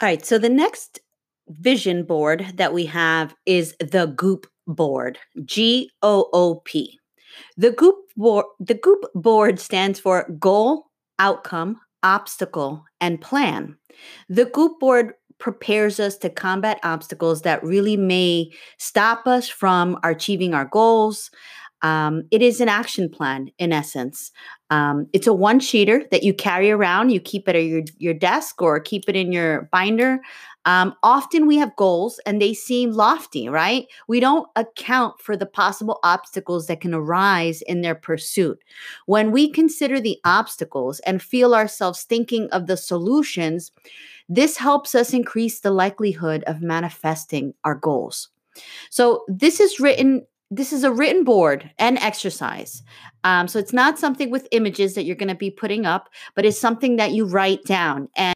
All right. So the next vision board that we have is the Goop board, G O O P. The Goop board, the Goop board stands for goal, outcome, obstacle, and plan. The Goop board prepares us to combat obstacles that really may stop us from achieving our goals. Um, it is an action plan in essence. Um, it's a one sheeter that you carry around. You keep it at your, your desk or keep it in your binder. Um, often we have goals and they seem lofty, right? We don't account for the possible obstacles that can arise in their pursuit. When we consider the obstacles and feel ourselves thinking of the solutions, this helps us increase the likelihood of manifesting our goals. So, this is written this is a written board and exercise. Um, so it's not something with images that you're going to be putting up, but it's something that you write down. And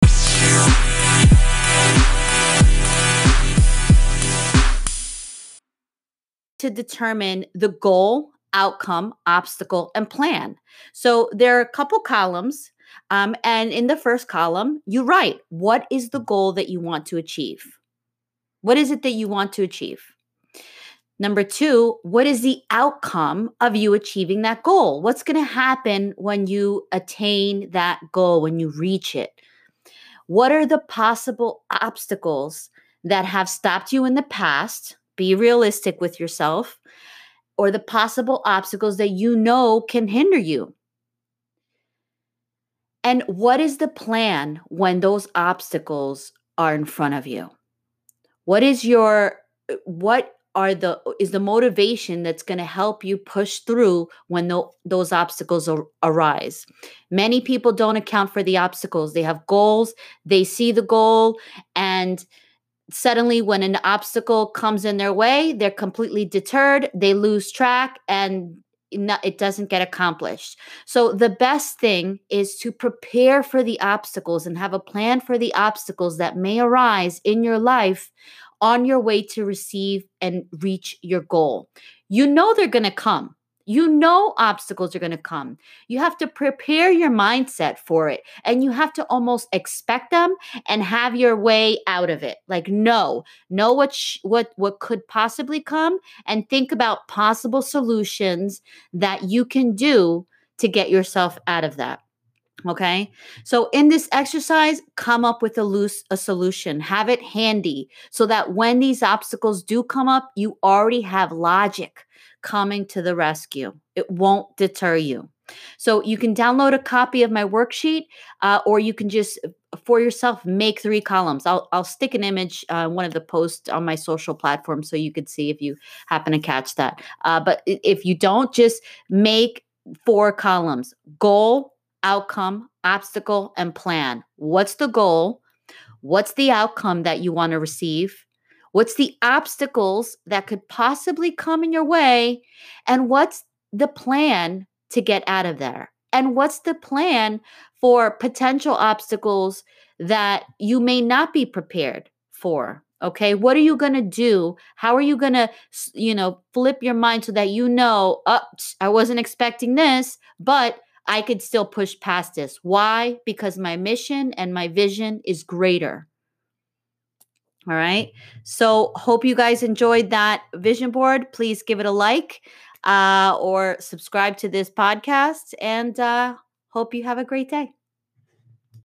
to determine the goal, outcome, obstacle, and plan. So there are a couple columns. Um, and in the first column, you write what is the goal that you want to achieve? What is it that you want to achieve? Number two, what is the outcome of you achieving that goal? What's going to happen when you attain that goal, when you reach it? What are the possible obstacles that have stopped you in the past? Be realistic with yourself, or the possible obstacles that you know can hinder you. And what is the plan when those obstacles are in front of you? What is your what are the is the motivation that's going to help you push through when the, those obstacles ar- arise. Many people don't account for the obstacles. They have goals. They see the goal and suddenly when an obstacle comes in their way they're completely deterred they lose track and it doesn't get accomplished. So, the best thing is to prepare for the obstacles and have a plan for the obstacles that may arise in your life on your way to receive and reach your goal. You know they're going to come. You know obstacles are going to come. You have to prepare your mindset for it and you have to almost expect them and have your way out of it. Like know, know what sh- what what could possibly come and think about possible solutions that you can do to get yourself out of that. Okay. So in this exercise, come up with a loose a solution. Have it handy so that when these obstacles do come up, you already have logic coming to the rescue. It won't deter you. So you can download a copy of my worksheet, uh, or you can just for yourself make three columns. I'll I'll stick an image uh, one of the posts on my social platform so you could see if you happen to catch that. Uh, but if you don't, just make four columns: goal, outcome, obstacle, and plan. What's the goal? What's the outcome that you want to receive? What's the obstacles that could possibly come in your way? And what's the plan to get out of there? And what's the plan for potential obstacles that you may not be prepared for? Okay, what are you going to do? How are you going to, you know, flip your mind so that you know, oh, I wasn't expecting this, but I could still push past this. Why? Because my mission and my vision is greater. All right. So, hope you guys enjoyed that vision board. Please give it a like uh, or subscribe to this podcast and uh, hope you have a great day.